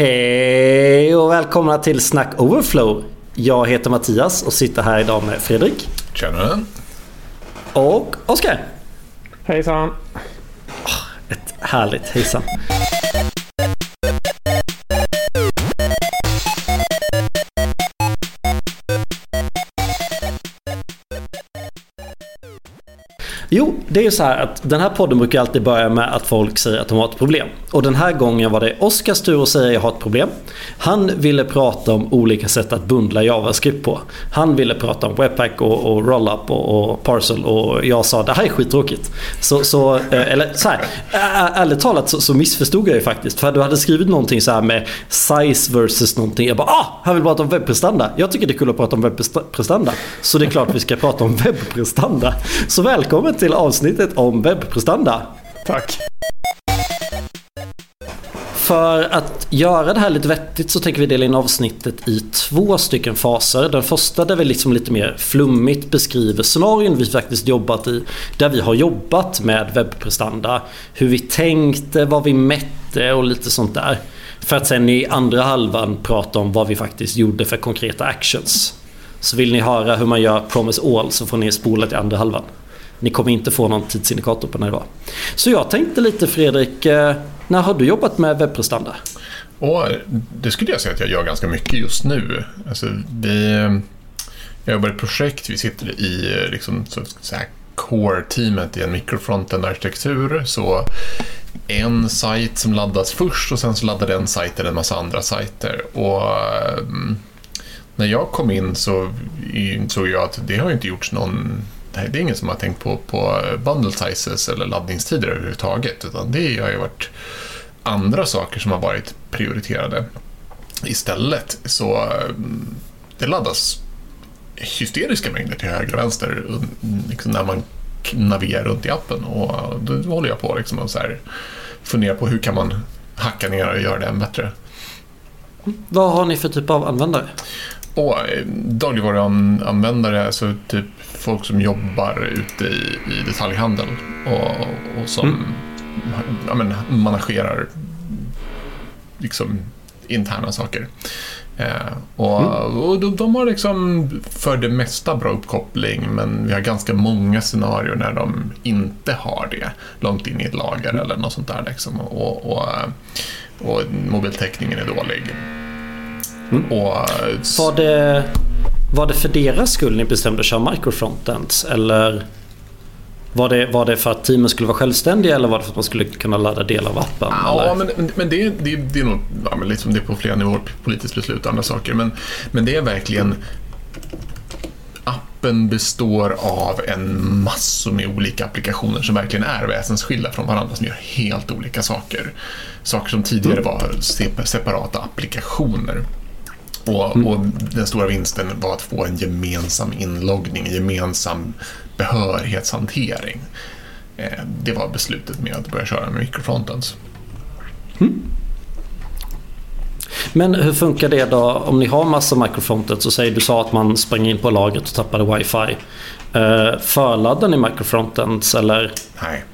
Hej och välkomna till Snack Overflow. Jag heter Mattias och sitter här idag med Fredrik. Tjena. Och Oskar. Hejsan. Ett härligt hejsan. Det är ju så här att den här podden brukar alltid börja med att folk säger att de har ett problem. Och den här gången var det Oskars tur att säga att jag har ett problem. Han ville prata om olika sätt att bundla JavaScript på. Han ville prata om Webpack och, och Rollup och, och Parcel och jag sa det här är skittråkigt. Så, så eh, eller så här, ärligt talat så, så missförstod jag ju faktiskt. För du hade skrivit någonting så här med size versus någonting. Jag bara ah, han vill prata om webbprestanda. Jag tycker det är kul att prata om webbprestanda. Så det är klart vi ska prata om webbprestanda. Så välkommen till avsnittet om webbprestanda. Tack. För att göra det här lite vettigt så tänker vi dela in avsnittet i två stycken faser. Den första där vi liksom lite mer flummigt beskriver scenarion vi faktiskt jobbat i. Där vi har jobbat med webbprestanda. Hur vi tänkte, vad vi mätte och lite sånt där. För att sen i andra halvan prata om vad vi faktiskt gjorde för konkreta actions. Så vill ni höra hur man gör Promise All så får ni spola till andra halvan. Ni kommer inte få någon tidsindikator på när det var. Så jag tänkte lite Fredrik, eh, när har du jobbat med webbprestanda? Och det skulle jag säga att jag gör ganska mycket just nu. Alltså, vi, jag jobbar i projekt, vi sitter i liksom, så, så här, core-teamet i en mikrofrontend-arkitektur. Så en sajt som laddas först och sen så laddar den sajten en massa andra sajter. Och mm, när jag kom in så insåg jag att det har inte gjorts någon det är ingen som har tänkt på, på bundle sizes eller laddningstider överhuvudtaget. Utan det har ju varit andra saker som har varit prioriterade istället. Så det laddas hysteriska mängder till höger och vänster liksom när man navigerar runt i appen. Och då håller jag på liksom och så här funderar på hur kan man hacka ner och göra det än bättre. Vad har ni för typ av användare? Och dagligvaruanvändare, alltså typ folk som jobbar ute i, i detaljhandel och, och som mm. ja, men, managerar liksom interna saker. Eh, och, mm. och de, de, har liksom för det mesta bra uppkoppling men vi har ganska många scenarier när de inte har det långt in i ett lager mm. eller något sånt där. Liksom. Och, och, och mobiltäckningen är dålig. Mm. Och, var, det, var det för deras skull ni bestämde att köra microfrontends? Eller var det, var det för att teamen skulle vara självständiga eller var det för att man skulle kunna ladda del av appen? Ja, men, men det, det, det är nog ja, men liksom det är på flera nivåer, politiskt beslut och andra saker. Men, men det är verkligen appen består av en massor med olika applikationer som verkligen är väsensskilda från varandra som gör helt olika saker. Saker som tidigare mm. var separata applikationer och, mm. och, den stora vinsten var att få en gemensam inloggning, en gemensam behörighetshantering. Eh, det var beslutet med att börja köra med mikrofrontens. Mm. Men hur funkar det då om ni har massa microfrontends och säger du sa att man sprang in på lagret och tappade wifi. Eh, förladdar ni microfrontends eller? Nej,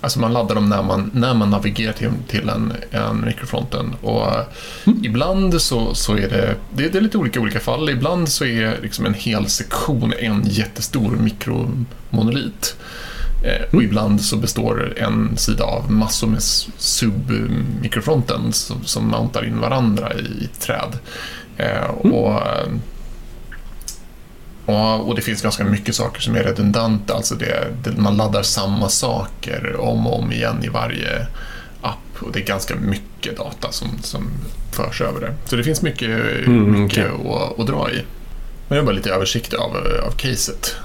Alltså man laddar dem när man, när man navigerar till, till en, en mikrofronten. Och mm. Ibland så, så är det, det, det är lite olika olika fall. Ibland så är liksom en hel sektion en jättestor mikromonolit. Eh, och mm. ibland så består en sida av massor med submikrofronten som, som mountar in varandra i, i träd. Eh, mm. och och, och, det finns ganska mycket saker som är redundanta, alltså det, det, man laddar samma saker om och om igen i varje app och det är ganska mycket data som, som förs över det. Så det finns mycket, mm, mycket okay. att, att, dra i. Men jag har bara lite översikt av, av caset.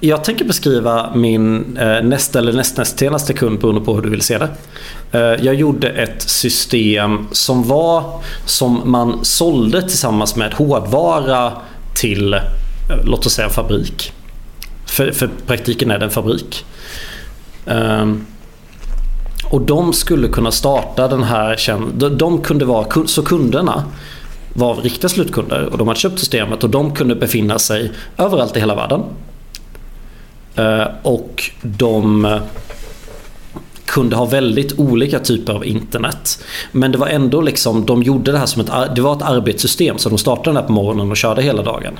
Jag tänker beskriva min eh, nästa eller nästnäst senaste kund beroende på hur du vill se det. Eh, jag gjorde ett system som var som man sålde tillsammans med hårdvara till låt oss säga en fabrik. För, för praktiken är det en fabrik. Um, och de skulle kunna starta den här de, de kunde vara, så kunderna var riktiga slutkunder och de hade köpt systemet och de kunde befinna sig överallt i hela världen. Uh, och de eh, kunde ha väldigt olika typer av internet. Men det var ändå liksom, de gjorde det här som ett, det var ett arbetssystem så de startade den här på morgonen och körde hela dagen.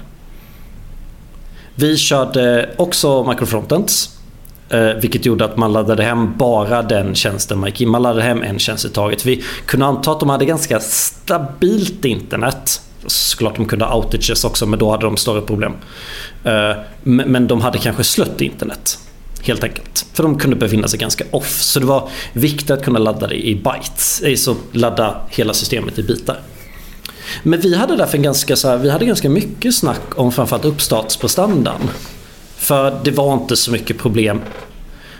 Vi körde också microfrontends. Eh, vilket gjorde att man laddade hem bara den tjänsten man gick in. Man laddade hem en tjänst i taget. Vi kunde anta att de hade ganska stabilt internet. Såklart de kunde ha outages också men då hade de större problem. Eh, men de hade kanske slött internet. Helt enkelt. För de kunde befinna sig ganska off. Så det var viktigt att kunna ladda det i bytes. Alltså ladda hela systemet i bitar. Men vi hade därför ganska, så här, vi hade ganska mycket snack om framförallt uppstartsprestandan. För det var inte så mycket problem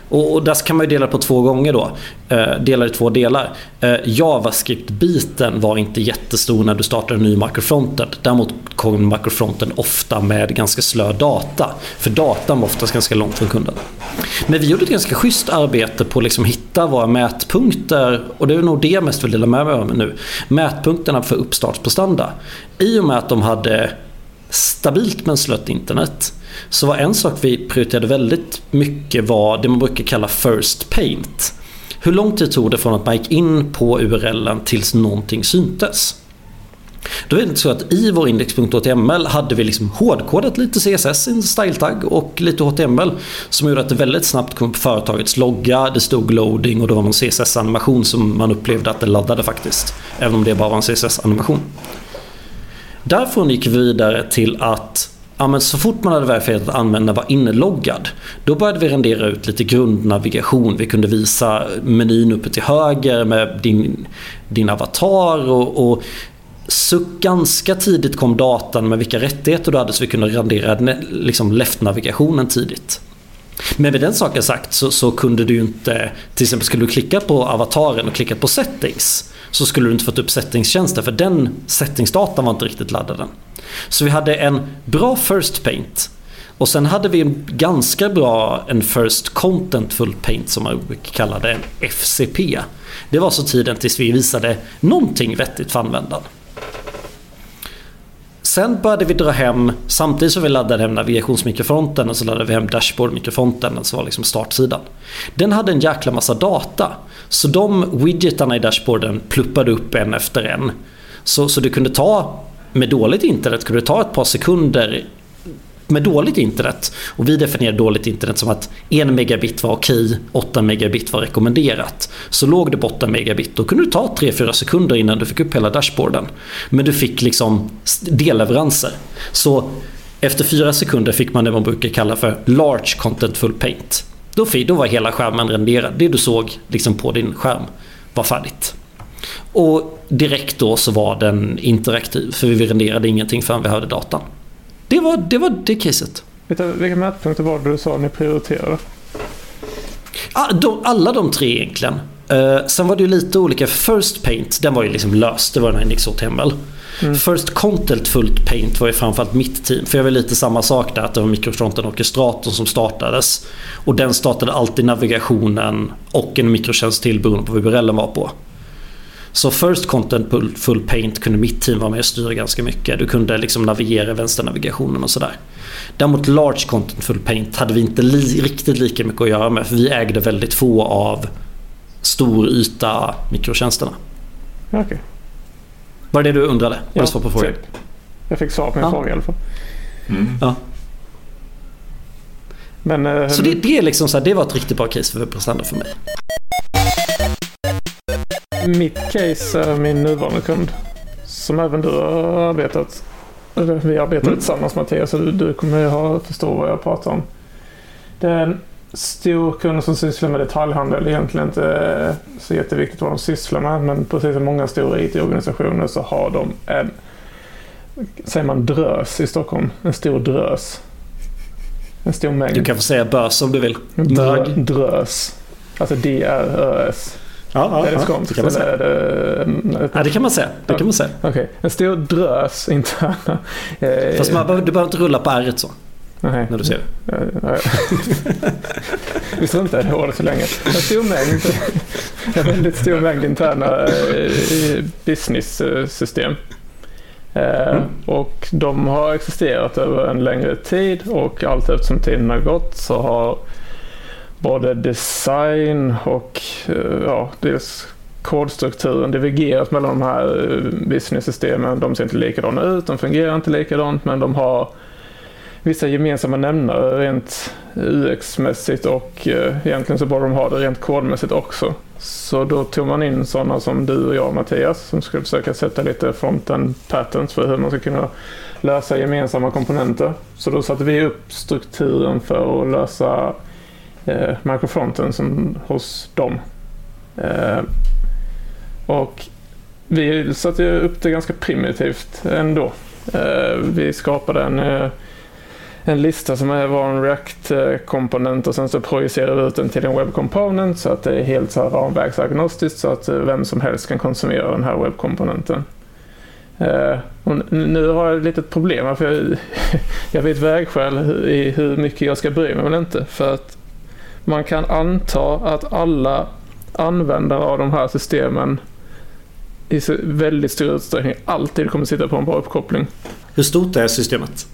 och, och där kan man ju dela på två gånger då. Eh, dela i två delar. Eh, JavaScript-biten var inte jättestor när du startade en ny microfrontend. Däremot kom microfronten ofta med ganska slö data. För datan var oftast ganska långt från kunden. Men vi gjorde ett ganska schysst arbete på att liksom hitta våra mätpunkter. Och det är nog det jag mest vill dela med mig av nu. Mätpunkterna för uppstartsprestanda. I och med att de hade stabilt men slött internet så var en sak vi prioriterade väldigt mycket var det man brukar kalla First Paint. Hur lång tid tog det från att man gick in på URLen tills någonting syntes? Då är det så att i vår index.html hade vi liksom hårdkodat lite CSS i en styletagg och lite HTML som gjorde att det väldigt snabbt kom upp företagets logga, det stod loading och det var någon CSS-animation som man upplevde att det laddade faktiskt. Även om det bara var en CSS-animation. Därifrån gick vi vidare till att ja, men så fort man hade verifierat att användaren var inloggad då började vi rendera ut lite grundnavigation. Vi kunde visa menyn uppe till höger med din, din avatar och, och så ganska tidigt kom datan med vilka rättigheter du hade så vi kunde rendera liksom left-navigationen tidigt. Men med den saken sagt så, så, kunde du inte, till exempel skulle du klicka på avataren och klicka på settings så skulle du inte fått upp settingstjänster för den settingsdatan var inte riktigt laddad än. Så vi hade en bra First Paint och sen hade vi en ganska bra en First Contentful Paint som man kallade en FCP. Det var så tiden tills vi visade någonting vettigt för användaren. Sen började vi dra hem, samtidigt som vi laddade hem navigationsmikrofronten och så laddade vi hem dashboardmikrofronten som alltså var liksom startsidan. Den hade en jäkla massa data. Så de widgetarna i dashboarden pluppade upp en efter en. Så, så du kunde ta, med dåligt internet, kunde du ta ett par sekunder med dåligt internet. Och vi definierar dåligt internet som att 1 megabit var okej, 8 megabit var rekommenderat. Så låg det på 8 megabit, då kunde det ta 3-4 sekunder innan du fick upp hela dashboarden. Men du fick liksom delleveranser. Så efter 4 sekunder fick man det man brukar kalla för large contentful paint. Då, då var hela skärmen renderad. Det du såg liksom på din skärm var färdigt. Och direkt då så var den interaktiv för vi renderade ingenting förrän vi hörde datan. Det var det, var det caset. vilka mätpunkter var det du sa ni prioriterade? Ah, de, alla de tre egentligen. Uh, sen var det ju lite olika. First Paint, den var ju liksom löst. Det var den här Nix HTML. Mm. First Content Fullt Paint var ju framförallt mitt team. För jag var lite samma sak där. Att det var mikrofronten och orkestratorn som startades. Och den startade alltid navigationen och en mikrotjänst till beroende på vad URLen var på. Så First Content Full Paint kunde mitt team vara med och styra ganska mycket. Du kunde liksom navigera vänsternavigationen och sådär. Däremot Large Content Full Paint hade vi inte li riktigt lika mycket att göra med för vi ägde väldigt få av stor yta mikrotjänsterna. Okej. Okay. Var det det du undrade? Var ja, det svar på frågan? Typ. Jag fick svar på min ja. fråga i alla fall. Mm. Ja. Men, uh, så det, det, är liksom så här, det var ett riktigt bra case för webbprestanda för mig mitt case är min nuvarande kund. Som även du har arbetat. Eller vi arbetade mm. tillsammans Mattias så du, du kommer ha förstå vad jag pratar om. Det är en stor kund som sysslar med detaljhandel. Egentligen inte så jätteviktigt vad de sysslar med men precis som många stora IT-organisationer så har de en, säger man drös i Stockholm? En stor drös. En stor mängd. Du kan få säga bös om du vill. Drö, drös. Alltså D-R-Ö-S. Ja, ja, är det skånskt? Det kan man säga. Det, ja, det kan man säga. Det kan man säga. Okay. En stor drös interna. Eh, Fast man, du behöver inte rulla på r så. Nej. När du ser det. Vi struntar i det ordet så länge. En stor mängd, en väldigt stor mängd interna eh, business-system. Eh, mm. Och de har existerat över en längre tid och allt eftersom tiden har gått så har både design och eh, ja, dels kodstrukturen divergerat mellan de här eh, business-systemen. De ser inte likadana ut, de fungerar inte likadant men de har vissa gemensamma nämnare rent eh, UX-mässigt och egentligen så borde de ha det rent kodmässigt också. Så då tog man in sådana som du och jag Mattias som skulle försöka sätta lite fronten patterns för hur man ska kunna lösa gemensamma komponenter. Så då satte vi upp strukturen för att lösa eh, microfronten som hos dem. Eh, och vi satte upp det ganska primitivt ändå. Eh, vi skapade en, eh, en lista som var en React-komponent och sen så projicerade vi ut den till en web component så att det är helt så här ramverksagnostiskt så att eh, vem som helst kan konsumera den här webbkomponenten. Eh, och nu har jag ett litet problem för jag, jag vet vägskäl i hur mycket jag ska bry mig eller inte. För att man kan anta att alla användare av de här systemen i väldigt stor utsträckning alltid kommer sitta på en bra uppkoppling. Hur stort är systemet?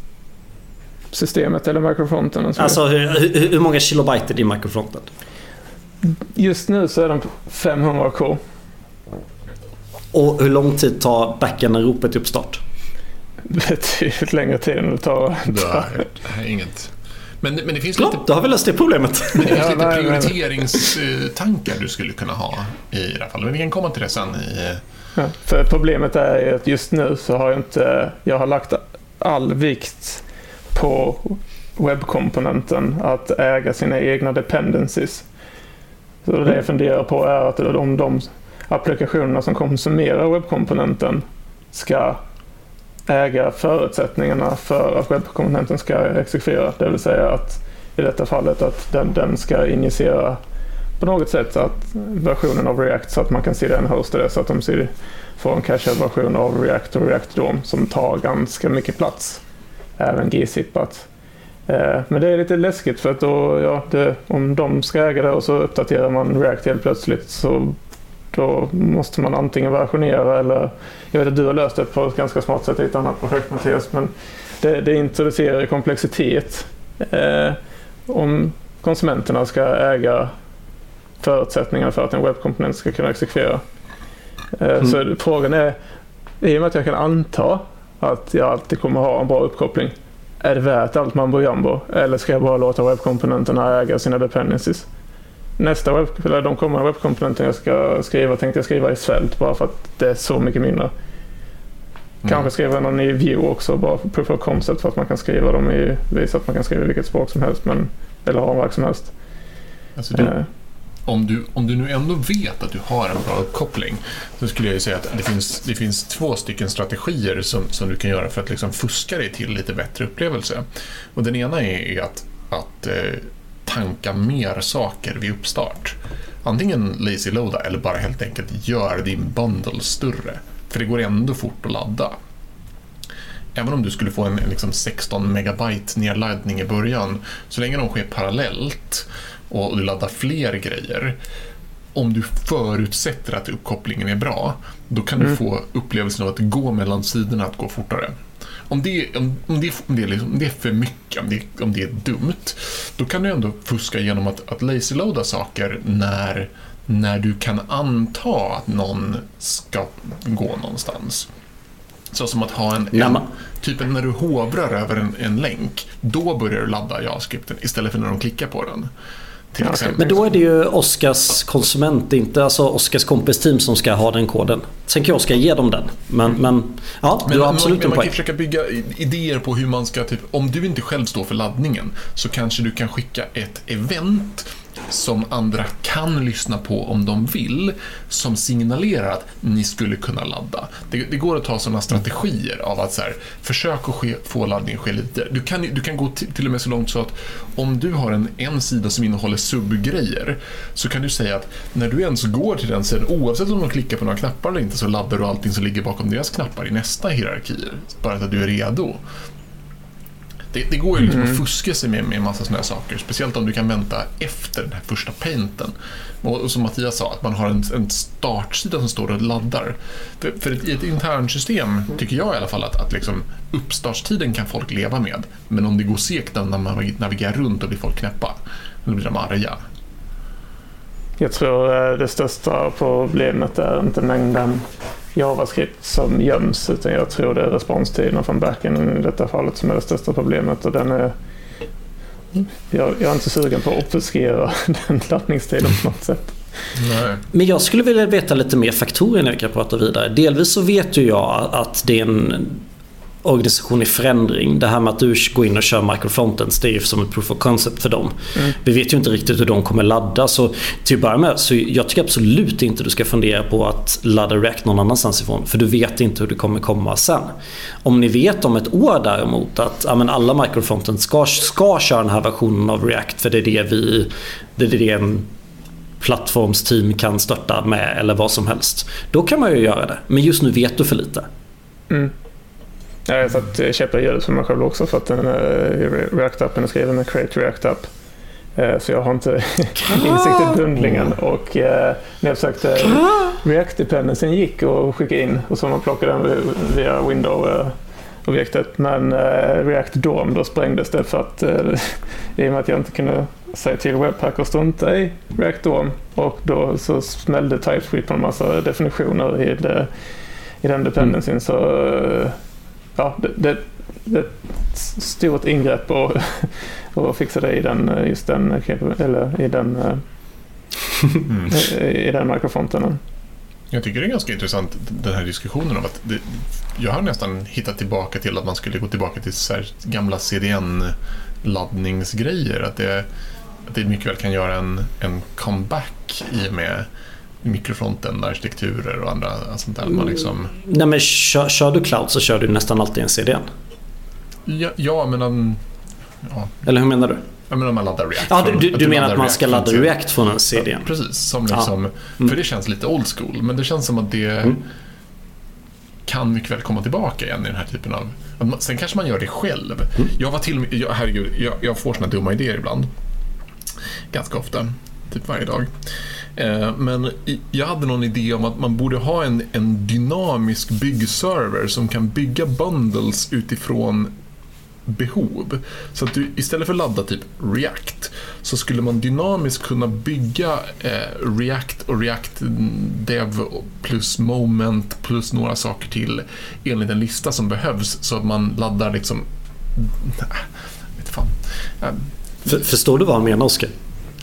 Systemet eller microfronten? Alltså hur, hur, hur många kilobyte är din microfronten? Just nu så är den 500k. Och hur lång tid tar backend-ropet till uppstart? Betydligt längre tid än det tar. Det är inget men, men det finns Klart, lite... då har vi löst det problemet. Men det finns ja, lite prioriteringstankar du skulle kunna ha i det här fallet. Men vi kan komma till det sen. I... Ja, för problemet är att just nu så har jag inte... Jag har lagt all vikt på webbkomponenten att äga sina egna dependencies. Så det jag funderar på är att om de applikationerna som konsumerar webbkomponenten ska äga förutsättningarna för att webbkomponenten ska exekvera. Det vill säga att i detta fallet att den, den ska injicera på något sätt att versionen av React så att man kan se den hosta det så att de ser, får en cachad version av React och React DOM som tar ganska mycket plats. Även gzippat. Eh, men det är lite läskigt för att då, ja, det, om de ska äga det och så uppdaterar man React helt plötsligt så då måste man antingen versionera eller jag vet att du har löst det på ett ganska smart sätt i ett annat projekt Mattias men det, det introducerar komplexitet. Eh, om konsumenterna ska äga förutsättningarna för att en webbkomponent ska kunna exekvera. Eh, mm. Så frågan är, i och med att jag kan anta att jag alltid kommer ha en bra uppkoppling, är det värt allt mambo jumbo? Eller ska jag bara låta webbkomponenterna äga sina dependencies? Nästa webb, eller de kommande webbkomponenter jag ska skriva tänkte jag skriva i Svelte bara för att det är så mycket mindre. Mm. Kanske skriva någon i Vue också, bara för proof of concept för att man kan skriva dem i, visa att man kan skriva i vilket språk som helst, men, eller ramverk som helst. Alltså du, eh. om, du, om du nu ändå vet att du har en bra uppkoppling, så skulle jag ju säga att det finns, det finns två stycken strategier som, som du kan göra för att liksom fuska dig till lite bättre upplevelse. Och den ena är, är att, att eh, tanka mer saker vid uppstart. Antingen lazy loada eller bara helt enkelt gör din bundle större. För det går ändå fort att ladda. Även om du skulle få en, en liksom 16 megabyte nedladdning i början, så länge de sker parallellt och du laddar fler grejer, om du förutsätter att uppkopplingen är bra, då kan du mm. få upplevelsen av att gå mellan sidorna att gå fortare om det, om, om det, om det, är, liksom, om det är för mycket, om det, om det är dumt, då kan du ändå fuska genom att, att lazy-loada saker när, när du kan anta att någon ska gå någonstans. Så som att ha en, en typ när du hovrar över en, en länk, då börjar du ladda JavaScripten istället för när de klickar på den. Men då är det ju Oskars konsument, inte alltså Oskars kompis team som ska ha den koden. Sen kan Oskar ge dem den. Men, men ja, men, du har absolut men, en poäng. Man kan försöka bygga idéer på hur man ska, typ, om du inte själv står för laddningen så kanske du kan skicka ett event som andra kan lyssna på om de vill, som signalerar att ni skulle kunna ladda. Det, det går att ta sådana strategier av att så här, försök att ske, få laddningen ske lite. Du kan, du kan gå till och med så långt så att om du har en, en sida som innehåller subgrejer så kan du säga att när du ens går till den sidan, oavsett om de klickar på några knappar eller inte, så laddar du allting som ligger bakom deras knappar i nästa hierarki. Bara att du är redo. Det, det går ju liksom mm. att fuska sig med, med massa sådana här saker. Speciellt om du kan vänta efter den här första painten. Och, och som Mattias sa, att man har en, en startsida som står och laddar. För, för ett, i ett internsystem tycker jag i alla fall att, att liksom uppstartstiden kan folk leva med. Men om det går segt när man navigerar runt och blir folk knäppa, då blir de arga. Jag tror eh, det största problemet är inte mängden JavaScript som göms utan jag tror det är responstiden från backen i detta fallet som är det största problemet och den är jag, jag är inte sugen på att obfuskera den laddningstiden på något sätt. Nej. Men jag skulle vilja veta lite mer faktorer när vi kan prata vidare. Delvis så vet ju jag att det är en organisation i förändring. Det här med att du går in och kör microfrontends det är ju som ett proof of concept för dem. Mm. Vi vet ju inte riktigt hur de kommer ladda så till att börja med så jag tycker absolut inte du ska fundera på att ladda React någon annanstans ifrån för du vet inte hur det kommer komma sen. Om ni vet om ett år däremot att ja, men alla microfrontends ska, ska köra den här versionen av React för det är det vi det är det en plattformsteam kan störta med eller vad som helst. Då kan man ju göra det. Men just nu vet du för lite. Mm. Jag har satt käppar i hjulet för mig själv också för att den uh, React-appen är skriven med Create React-app. Uh, så jag har inte insikt i bundlingen och uh, när jag försökte React-dependencyn gick och skicka in och så man plockade den via window-objektet. Men React DOM då sprängdes det för att i och med att jag inte kunde säga till Webpack att strunta i React DOM och då så smällde TypeScript på en massa definitioner i, det, i den dependencyn. Mm. Så ja, det, det, det är ett stort ingrepp och, och fixa det i den, just den, eller i den, mm. i den mikrofonten. Jag tycker det är ganska intressant den här diskussionen om att det, jag har nästan hittat tillbaka till att man skulle gå tillbaka till gamla CDN-laddningsgrejer. Att det, att det mycket väl kan göra en, en comeback i och med mikrofronten-arkitekturer och andra sånt där. Man liksom... Nej men kör, kör, du cloud så kör du nästan alltid en CDN. Ja, ja men... Um, ja. Eller hur menar du? Jag menar man laddar React. Ja, du, du, du menar att man ska ladda React från en CDN? Ja, precis. Som liksom, mm. För det känns lite old school. Men det känns som att det mm. kan mycket väl komma tillbaka igen i den här typen av... Sen kanske man gör det själv. Mm. Jag var till jag, herregud, jag, jag får såna dumma idéer ibland. Ganska ofta. Typ varje dag. Eh, men jag hade någon idé om att man borde ha en, en dynamisk byggserver som kan bygga bundles utifrån behov. Så att du istället för att ladda typ React så skulle man dynamiskt kunna bygga eh, React och React Dev plus Moment plus några saker till enligt en lista som behövs så att man laddar liksom... Nej, vet fan. För, förstår du vad han menar, Oskar?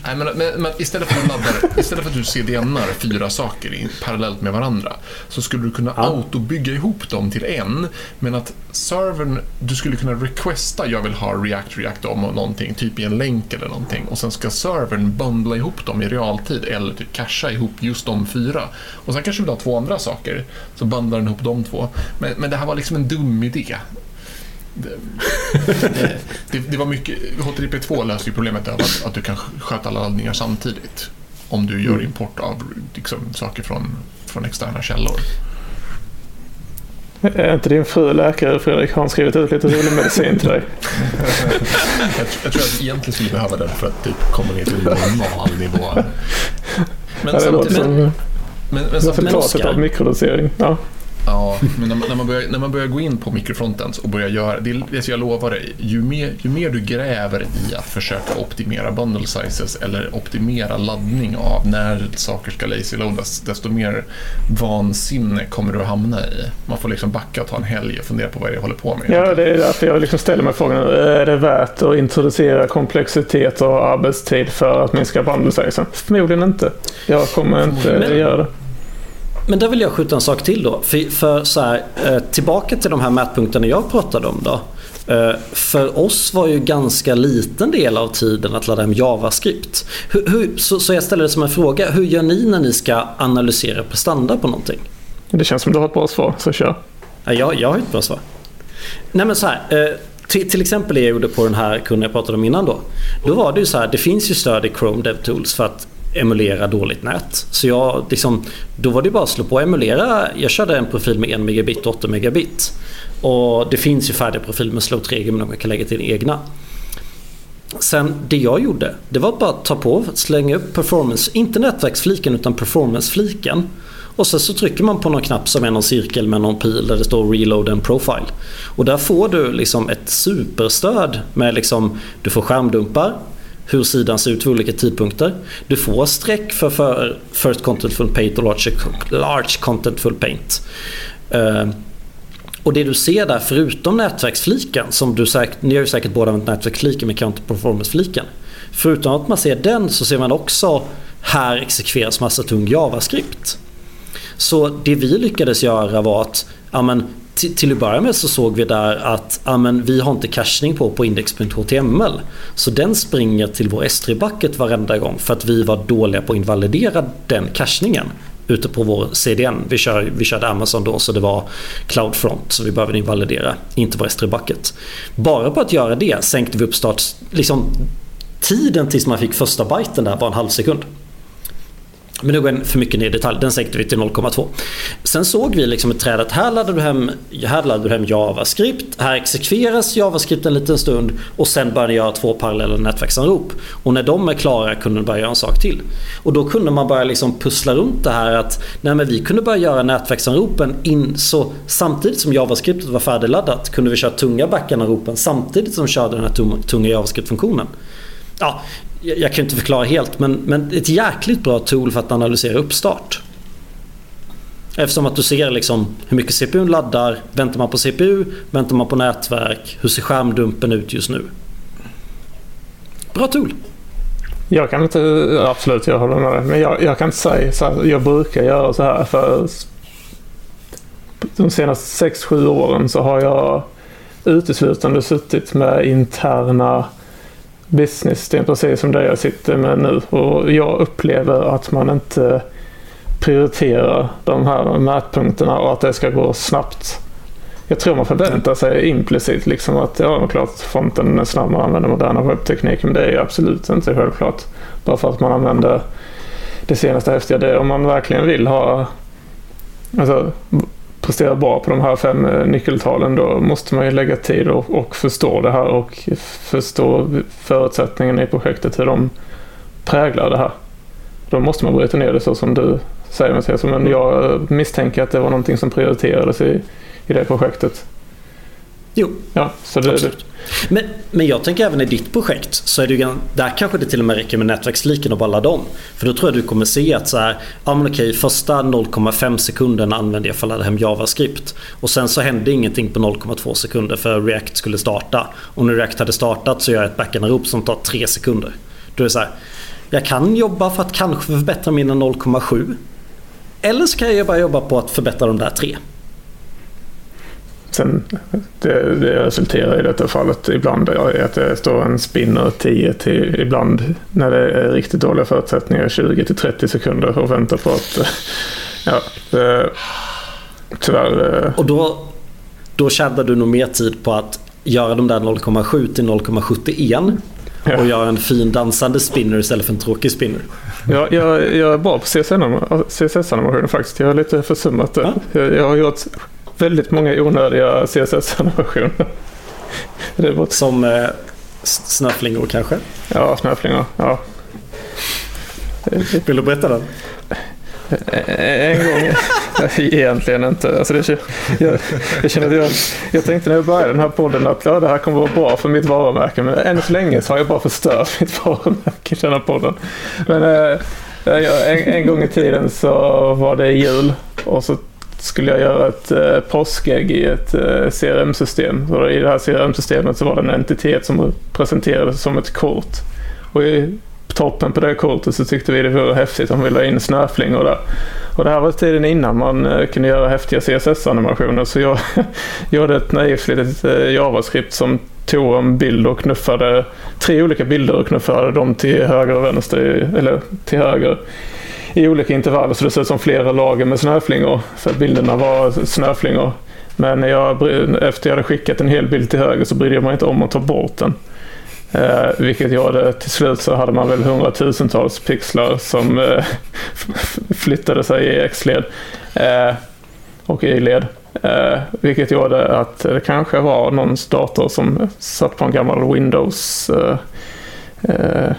Nej, men, men, men, istället, för att ladda, istället för att du CDNar fyra saker i, parallellt med varandra så skulle du kunna ja. autobygga ihop dem till en men att servern, du skulle kunna requesta jag vill ha React, React om och någonting, typ i en länk eller någonting och sen ska servern bundla ihop dem i realtid eller typ cachea ihop just de fyra. Och sen kanske du vill ha två andra saker, så bundlar den ihop de två. Men, men det här var liksom en dum idé. Det, det, det, var mycket, HTTP2 löser ju problemet av att, att du kan sköta alla laddningar samtidigt. Om du gör mm. import av liksom, saker från, från externa källor. Är inte din fru läkare Fredrik? Har han skrivit ut lite rolig medicin till dig? jag, jag, tror att jag egentligen skulle behöva den för att typ, komma ner till normal nivå. Men, ja, samtidigt, men, men, men, men samtidigt... av mikrodosering. Ja. Ja, men när man, när man, börjar, när man börjar gå in på mikrofrontends och börjar göra, det, det jag lovar dig, ju mer, ju mer du gräver i att försöka optimera bundle sizes eller optimera laddning av när saker ska lazy loadas, desto mer vansinne kommer du att hamna i. Man får liksom backa och ta en helg och fundera på vad det är jag håller på med. Ja, det är därför jag liksom ställer mig frågan, är det värt att introducera komplexitet och arbetstid för att minska bundle sizen? Förmodligen inte. Jag kommer inte göra det. Men där vill jag skjuta en sak till då. För, för så här, eh, tillbaka till de här mätpunkterna jag pratade om då. Eh, för oss var ju ganska liten del av tiden att ladda hem JavaScript. Hur, hur, så, så jag ställer det som en fråga. Hur gör ni när ni ska analysera prestanda på någonting? Det känns som du har ett bra svar, så kör. Ja, jag, jag har ett bra svar. Nej men så här. Eh, till, till, exempel det jag gjorde på den här kunden jag pratade om innan då. Då var det ju så här, det finns ju stöd i Chrome DevTools för att emulera dåligt nät. Så jag, liksom, då var det bara att slå på och emulera. Jag körde en profil med 1 megabit och 8 megabit. Och det finns ju färdiga profiler med slow 3 men man kan lägga till egna. Sen det jag gjorde, det var bara att ta på, slänga upp performance, inte nätverksfliken utan performancefliken. Och sen så trycker man på någon knapp som är någon cirkel med någon pil där det står reload and profile. Och där får du liksom ett superstöd med liksom, du får skärmdumpar, hur sidan ser ut vid olika tidpunkter. Du får streck för, för First Contentful Paint och Large, large Contentful Paint. Uh, och det du ser där förutom nätverksfliken, som du säkert, ni har ju säkert båda använt nätverksfliken med counter performance-fliken. Förutom att man ser den så ser man också här exekveras massa tung JavaScript. Så det vi lyckades göra var att ja, men, till, till att börja med så såg vi där att amen, vi har inte cachning på på index.html. Så den springer till vår S3 bucket varenda gång för att vi var dåliga på att invalidera den cachningen ute på vår CDN. Vi, kör, vi körde Amazon då så det var CloudFront så vi behövde invalidera, inte vår S3 bucket. Bara på att göra det sänkte vi uppstarts... liksom tiden tills man fick första byten där var en halv sekund. Men nu går jag för mycket ner i detalj. Den sänkte vi till 0,2. Sen såg vi liksom ett träd att här laddar du hem, här laddar du hem JavaScript. Här exekveras JavaScript en liten stund och sen börjar ni göra två parallella nätverksanrop. Och när de är klara kunde du börja göra en sak till. Och då kunde man börja liksom pussla runt det här att nej men vi kunde börja göra nätverksanropen in så samtidigt som JavaScriptet var färdigladdat kunde vi köra tunga backanropen samtidigt som vi körde den här tunga JavaScript-funktionen. Ja, jag kan inte förklara helt men, men ett jäkligt bra tool för att analysera uppstart. Eftersom att du ser liksom hur mycket CPU laddar, väntar man på CPU, väntar man på nätverk, hur ser skärmdumpen ut just nu? Bra tool. Jag kan inte, absolut jag håller med dig, men jag, jag kan inte säga så här, jag brukar göra så här för de senaste 6-7 åren så har jag uteslutande suttit med interna business. Det är precis som det jag sitter med nu. Och jag upplever att man inte prioriterar de här mätpunkterna och att det ska gå snabbt. Jag tror man förväntar sig implicit liksom att ja, klart fronten är snabb, man använder moderna webbteknik, men det är absolut inte självklart. Bara för att man använder det senaste häftiga. Det, om man verkligen vill ha alltså, presterar bra på de här fem eh, nyckeltalen då måste man ju lägga tid och, och förstå det här och förstå förutsättningarna i projektet, hur de präglar det här. Då måste man bryta ner det så som du säger Mattias. Men jag misstänker att det var någonting som prioriterades i, i det projektet. Jo, ja, så det, absolut. Men, men jag tänker även i ditt projekt så är det ju, där kanske det till och med räcker med nätverksliken och bara ladda om. För då tror jag du kommer se att så här, ja men okej första 0,5 sekunden använde jag för att ladda hem JavaScript. Och sen så hände ingenting på 0,2 sekunder för React skulle starta. Och när React hade startat så gör jag ett backend-rop som tar 3 sekunder. Då är det så här, jag kan jobba för att kanske förbättra mina 0,7. Eller så kan jag bara jobba på att förbättra de där tre. Sen det, det resulterar i detta fallet ibland i att det står en spinner 10 till ibland när det är riktigt dåliga förutsättningar 20 till 30 sekunder och väntar på att ja, det, tyvärr. Och då, då tjänar du nog mer tid på att göra de där 0,7 till 0,71 ja. och göra en fin dansande spinner istället för en tråkig spinner. Ja, jag, jag är bra på CSS-animationer faktiskt. Jag har lite försummat det. Ja. Jag, jag har gjort väldigt många onödiga CSS-animationer. Som eh, snöflingor kanske? Ja, snöflingor. Ja. Vill du berätta den? En gång, egentligen inte. Alltså det, jag, jag, känner att jag, jag tänkte när jag började den här podden att ja, det här kommer vara bra för mitt varumärke. Men än så länge så har jag bara förstört mitt varumärke i den här podden. Men eh, en, en gång i tiden så var det jul och så skulle jag göra ett eh, påskägg i ett eh, CRM-system. Så I det här CRM-systemet så var det en entitet som presenterades som ett kort. Och i toppen på det kortet så tyckte vi det vore häftigt om vi la in snöflingor där. Och det här var tiden innan man eh, kunde göra häftiga CSS-animationer så jag gjorde ett naivt litet eh, JavaScript som tog en bild och knuffade tre olika bilder och knuffade dem till höger och vänster, eller till höger i olika intervaller så det ser ut som flera lager med snöflingor. För bilderna var snöflingor. Men jag, efter jag hade skickat en hel bild till höger så brydde jag mig inte om att ta bort den. Eh, vilket gjorde till slut så hade man väl hundratusentals pixlar som eh, flyttade sig i X-led eh, och Y-led. Eh, vilket gjorde att det kanske var någons dator som satt på en gammal Windows eh, eh,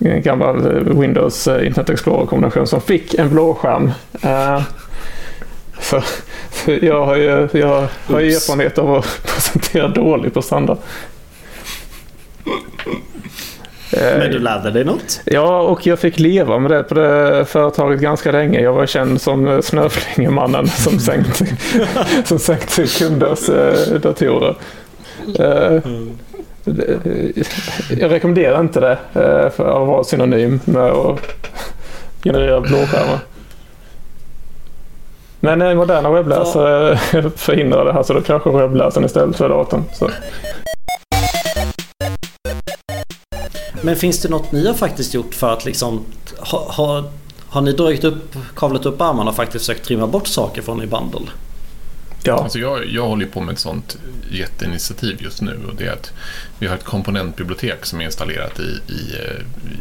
eh, eh, en gammal Windows eh, Internet Explorer-kombination som fick en blåskärm. Uh, så, så jag har ju jag har erfarenhet av att presentera dåligt på standard. Men du lärde dig något? Ja, och jag fick leva med det på det företaget ganska länge. Jag var känd som snöflingemannen som sänkte, som sänkte kunders eh, datorer. Eh, jag rekommenderar inte det eh, för att vara synonym med att generera blåskärmar. Men eh, moderna webbläsare eh, förhindrar det här så då kanske webbläsaren istället för datorn. Så. Men finns det något ni har faktiskt gjort för att liksom ha, ha, har ni dragit upp, kavlat upp armarna och faktiskt försökt trimma bort saker från i bundle? Ja. Alltså jag, jag håller på med ett sånt jätteinitiativ just nu och det är att vi har ett komponentbibliotek som är installerat i, i,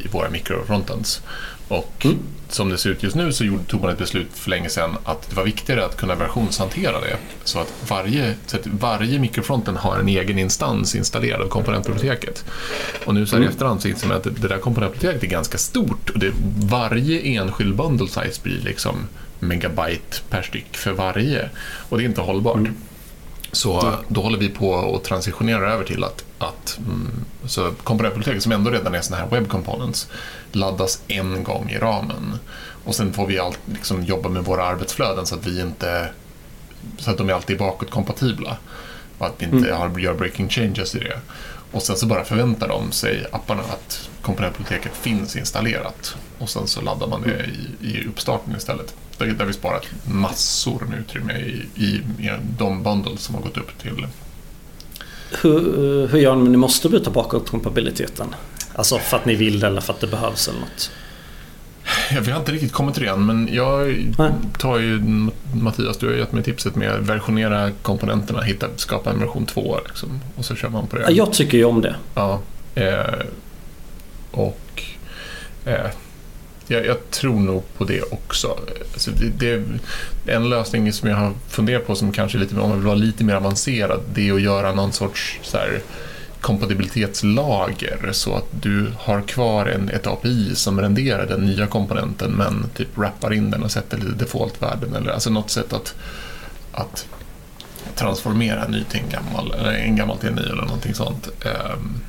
i våra mikrofrontends. Och mm. som det ser ut just nu så tog man ett beslut för länge sedan att det var viktigare att kunna versionshantera det. Så att varje, så att varje mikrofronten har en egen instans installerad av komponentbiblioteket. Och nu så här mm. i efterhand så inser man att det där komponentbiblioteket är ganska stort och det, varje enskild bundle size blir liksom megabyte per styck för varje. Och det är inte hållbart. Mm. Så då håller vi på att transitionera över till att, att mm, så komponentbiblioteket som ändå redan är sådana här web components laddas en gång i ramen. Och sen får vi allt, liksom, jobba med våra arbetsflöden så att vi inte så att de är alltid bakåtkompatibla och att vi inte mm. har, gör breaking changes i det. Och sen så bara förväntar de sig apparna att komponentbiblioteket finns installerat och sen så laddar man det i, i uppstarten istället. Där, har vi sparat massor med utrymme i, i, i de bundles som har gått upp till. Hur, hur gör ni ni måste byta bakåtkompatibiliteten? Alltså för att ni vill eller för att det behövs eller något? Ja, vi har inte riktigt kommit till det än, men jag tar ju Mattias, du har gett mig tipset med att versionera komponenterna, hitta, skapa en version 2 liksom, och så kör man på det. Ja, jag tycker ju om det. Ja, eh, och eh, jag, jag, tror nog på det också. Alltså det, det, en lösning som jag har funderat på som kanske lite, om man vill vara lite mer avancerad, det är att göra någon sorts så här, kompatibilitetslager så att du har kvar en, ett API som renderar den nya komponenten men typ wrappar in den och sätter lite defaultvärden eller alltså något sätt att, att transformera en ny till en gammal, eller en gammal till en ny eller någonting sånt. Um,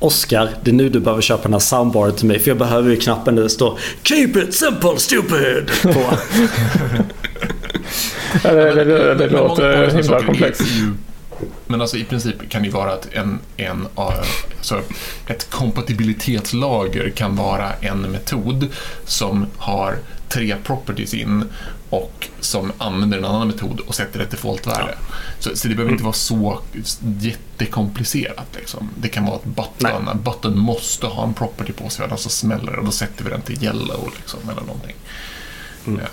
Oskar, det är nu du behöver köpa den här soundbaren till mig för jag behöver ju knappen där det står Keep it simple stupid på. ja, det, det, det, det låter himla komplext. Men alltså i princip kan det vara att en, en, alltså ett kompatibilitetslager kan vara en metod som har tre properties in och som använder en annan metod och sätter ett defaultvärde. Ja. Så, så, det behöver inte vara så jättekomplicerat. Liksom. Det kan vara att button, en button måste ha en property på sig, annars så smäller det och då sätter vi den till yellow liksom, eller någonting. Mm. Ja.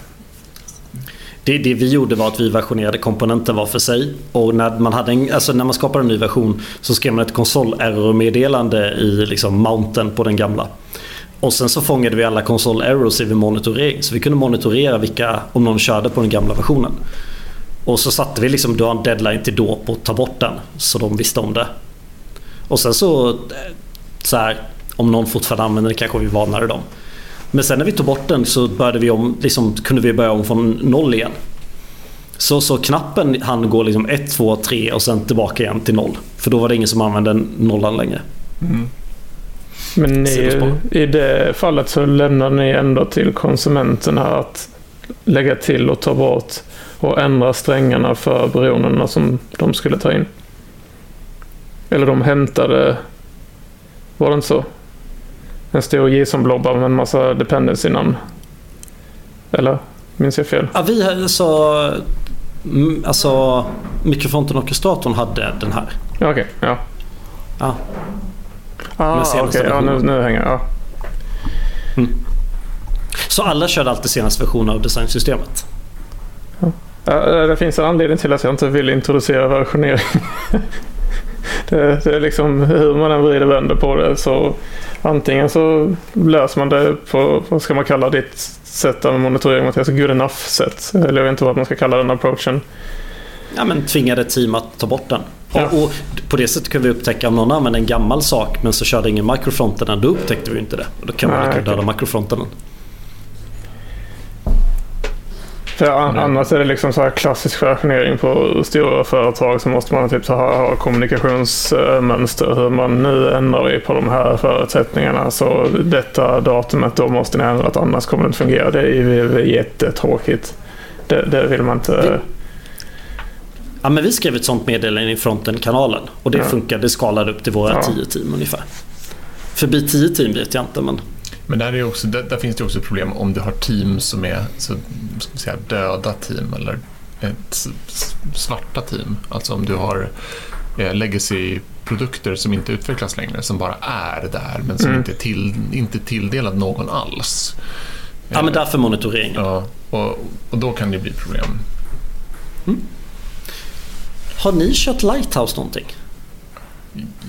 Det, det, vi gjorde var att vi versionerade komponenten var för sig. Och när man, hade en, alltså när man skapade en ny version så skrev man ett konsol-error-meddelande i liksom mounten på den gamla. Och sen så fångade vi alla konsol-errors vid monitorering. Så vi kunde monitorera vilka, om någon körde på den gamla versionen. Och så satte vi liksom, du har en deadline till då på att ta bort den. Så de visste om det. Och sen så, eh, så här, om någon fortfarande använder det kanske vi varnade dem. Men sen när vi tog bort den så började vi om, liksom, kunde vi börja om från noll igen. Så, så knappen han går liksom 1, 2, 3 och sen tillbaka igen till noll. För då var det ingen som använde nollan längre. Mm. Men ni, i det fallet så lämnar ni ändå till konsumenterna att lägga till och ta bort och ändra strängarna för beroendena som de skulle ta in. Eller de hämtade, var det inte så? En stor JSON-blobba med en massa dependency namn. Eller? Minns jag fel? Ja, vi så... Alltså mikrofronten orkestratorn hade den här. Okej, okay, ja. Ja. Ah, okej. Okay. Ja, nu, nu hänger jag. Ja. Mm. Så alla körde alltid senaste versionen av designsystemet? Ja. Det finns en anledning till att jag inte vill introducera versionering. det, det, är liksom hur man än vrider och vänder på det så antingen så löser man det på, vad ska man kalla ditt sätt av monitorering, Mattias? Good enough-sätt. Eller jag vet inte vad man ska kalla den approachen. Ja men tvingade team att ta bort den. Ja. Och, och, på det sättet kunde vi upptäcka om någon använde en gammal sak men så körde ingen mikrofronten då upptäckte vi inte det. Och då kan man lika döda mikrofronten. För annars är det liksom så här klassisk versionering på stora företag så måste man typ så ha, ha kommunikationsmönster. Hur man nu ändrar vi på de här förutsättningarna så detta datumet då måste ni ändra att annars kommer det inte fungera. Det är ju jättetråkigt. Det, det vill man inte... Ja, men vi skrev ett sånt meddelande i fronten-kanalen och det ja. funkade. Det skalade upp till våra ja. tio team ungefär. Förbi tio team vet jag inte men... Men där, är också, där, där, finns det också ett problem om du har team som är så, säga, döda team eller ett svarta team. Alltså om du har eh, legacy-produkter som inte utvecklas längre, som bara är där men som mm. inte, till, inte tilldelad någon alls. Ja, men därför monitoreringen. Ja, och, och då kan det bli problem. Mm. Har ni kört Lighthouse någonting?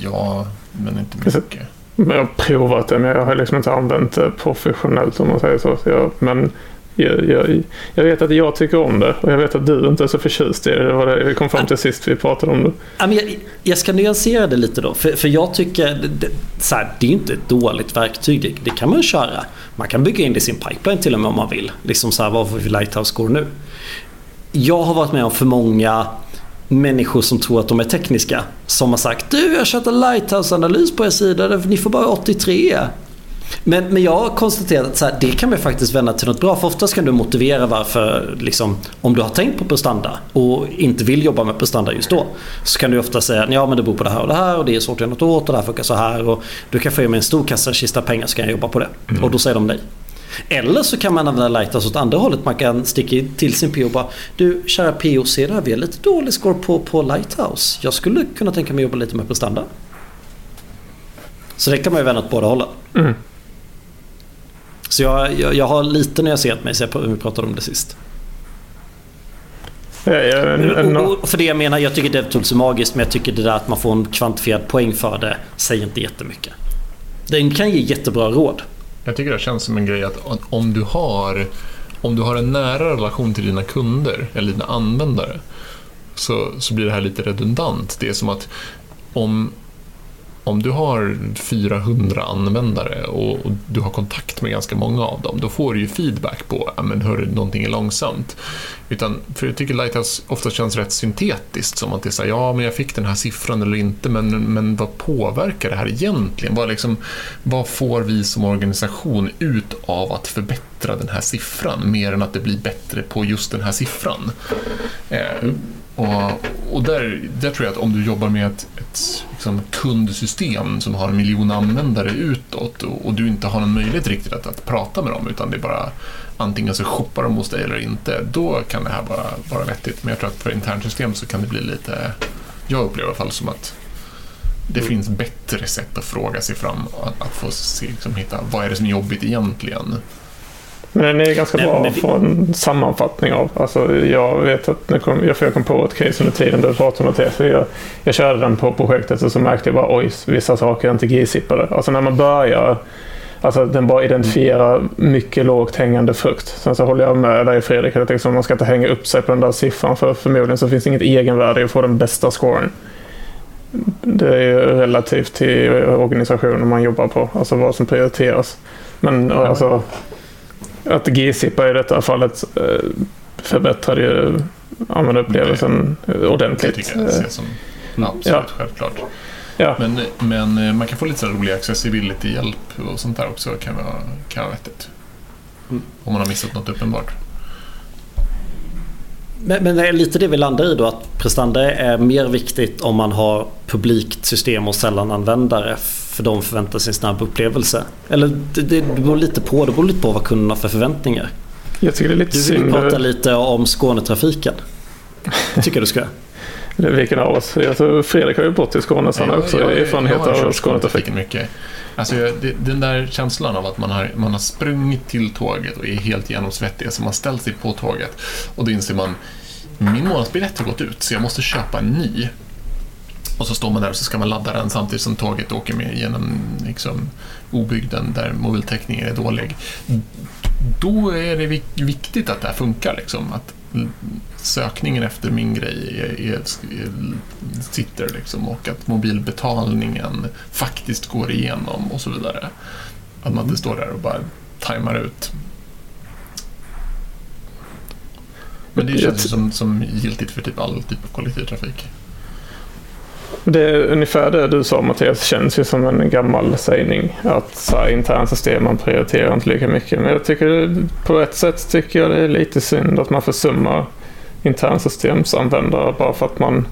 Ja, men inte mycket. Jag har provat det men jag har liksom inte använt det professionellt om man säger så. Jag, men jag, jag, jag, vet att jag tycker om det och jag vet att du inte är så förtjust i det. Det var det vi kom fram till sist vi pratade om det. Jag, jag ska nyansera det lite då. För, för jag tycker, det, så här, det är inte ett dåligt verktyg. Det, det, kan man köra. Man kan bygga in det i sin pipeline till och med om man vill. Liksom så här, varför vi Lighthouse går nu? Jag har varit med om för många människor som tror att de är tekniska. Som har sagt du jag har kört en lighthouse-analys på er sida, ni får bara 83. Men, men jag har konstaterat att så här, det kan man faktiskt vända till något bra. För oftast kan du motivera varför, liksom, om du har tänkt på prestanda och inte vill jobba med prestanda just då. Så kan du ofta säga ja men det beror på det här och det här och det är svårt att göra något åt och det här funkar så här. Och du kan få ge mig en stor kassakista pengar så kan jag jobba på det. Mm. Och då säger de nej. Eller så kan man använda Lighthouse åt andra hållet. Man kan sticka till sin PO och bara Du kära PO, ser det vi har lite dålig score på, på Lighthouse. Jag skulle kunna tänka mig att jobba lite med prestanda. Så det kan man ju vända åt båda hållen. Mm. Så jag, jag, jag, har lite nyanserat mig sen vi pratade om det sist. Ja, och, och för det jag menar, jag tycker DevTools är magiskt men jag tycker det där att man får en kvantifierad poäng för det säger inte jättemycket. Den kan ge jättebra råd. Jag tycker det känns som en grej att om du har, om du har en nära relation till dina kunder eller dina användare så, så blir det här lite redundant. Det är som att om, om du har 400 användare och, och, du har kontakt med ganska många av dem, då får du ju feedback på att någonting är långsamt. Utan, för jag tycker Lighthouse ofta känns rätt syntetiskt, som att det är så här, ja men jag fick den här siffran eller inte, men, men vad påverkar det här egentligen? Vad, liksom, vad får vi som organisation ut av att förbättra den här siffran, mer än att det blir bättre på just den här siffran? Eh, och, och där, där tror jag att om du jobbar med ett, ett liksom kundsystem som har en miljon användare utåt och, och, du inte har någon möjlighet riktigt att, att prata med dem utan det är bara antingen så shoppar de hos dig eller inte, då kan det här vara, vara vettigt. Men jag tror att för internsystem så kan det bli lite, jag upplever i alla fall som att det mm. finns bättre sätt att fråga sig fram, att, att få se, liksom, hitta vad är det som är jobbigt egentligen. Men den är ganska bra att få en sammanfattning av. Alltså, jag vet att när kom, jag, jag kom på ett case under tiden du pratade om det. Jag, jag körde den på projektet och så märkte jag bara oj, vissa saker är inte gisippade. Alltså när man börjar Alltså den bara identifierar mycket lågt hängande frukt. Sen så håller jag med dig Fredrik, att liksom man ska inte hänga upp sig på den där siffran för förmodligen så finns det inget egenvärde i att få den bästa scoren. Det är ju relativt till organisationen man jobbar på, alltså vad som prioriteras. Men alltså, att GZIPA i detta fallet eh, förbättrade ju användarupplevelsen ordentligt. Det tycker jag ses som absolut ja. självklart. Ja. Men, men eh, man kan få lite så rolig accessibility-hjälp och sånt där också kan vara, kan vara vettigt. Mm. Om man har missat något uppenbart. Men, men det är lite det vi landar i då att prestanda är mer viktigt om man har publikt system och sällan användare för de förväntar sig en snabb upplevelse. Eller det, det, det beror lite på, det beror lite på vad kunderna har för förväntningar. Jag tycker det är lite du vill synd. prata lite om Skånetrafiken. Det tycker du ska. Vilken av oss? Jag tror Fredrik har ju bott i Skåne så han har också erfarenhet av Skånetrafiken. mycket. Alltså, det, den där känslan av att man har, man har sprungit till tåget och är helt genomsvettig, alltså man ställt sig på tåget och då inser man min månadsbiljett har gått ut så jag måste köpa en ny. Och så står man där och så ska man ladda den samtidigt som tåget åker med genom liksom, obygden där mobiltäckningen är dålig. Då är det viktigt att det här funkar. Liksom. Att sökningen efter min grej är, är, sitter liksom, och att mobilbetalningen faktiskt går igenom och så vidare. Att man inte står där och bara tajmar ut. Men det känns ju som, som giltigt för typ all typ av kollektivtrafik. Det är ungefär det du sa Mattias, känns ju som en gammal sägning. Att så här, internsystem, man prioriterar inte lika mycket. Men jag tycker på ett sätt tycker jag det är lite synd att man försummar internsystemsanvändare bara för att man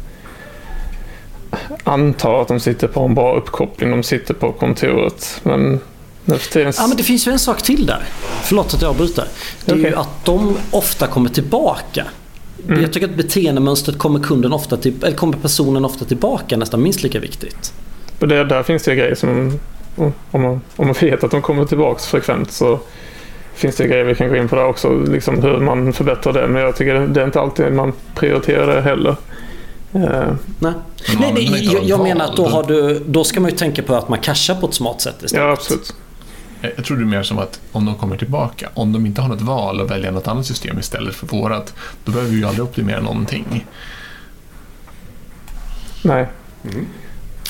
antar att de sitter på en bra uppkoppling. De sitter på kontoret. Men nu för tiden... Ja, men det finns ju en sak till där. Förlåt att jag avbryter. Det är Okej. ju att de ofta kommer tillbaka. Mm. Jag tycker att beteendemönstret kommer kunden ofta till, eller kommer personen ofta tillbaka nästan minst lika viktigt. Och det, där finns det grejer som... Om man, om man vet att de kommer tillbaka frekvent så finns det grejer vi kan gå in på där också. Liksom hur man förbättrar det. Men jag tycker det är inte alltid man prioriterar det heller. Eh, Nej, nej, nej jag, jag menar att då, har du, då ska man ju tänka på att man cashar på ett smart sätt istället. ja, absolut. Jag jag tror det är mer som att om de kommer tillbaka, om de inte har något val och väljer något annat system istället för vårat, då behöver vi ju aldrig optimera någonting. Nej.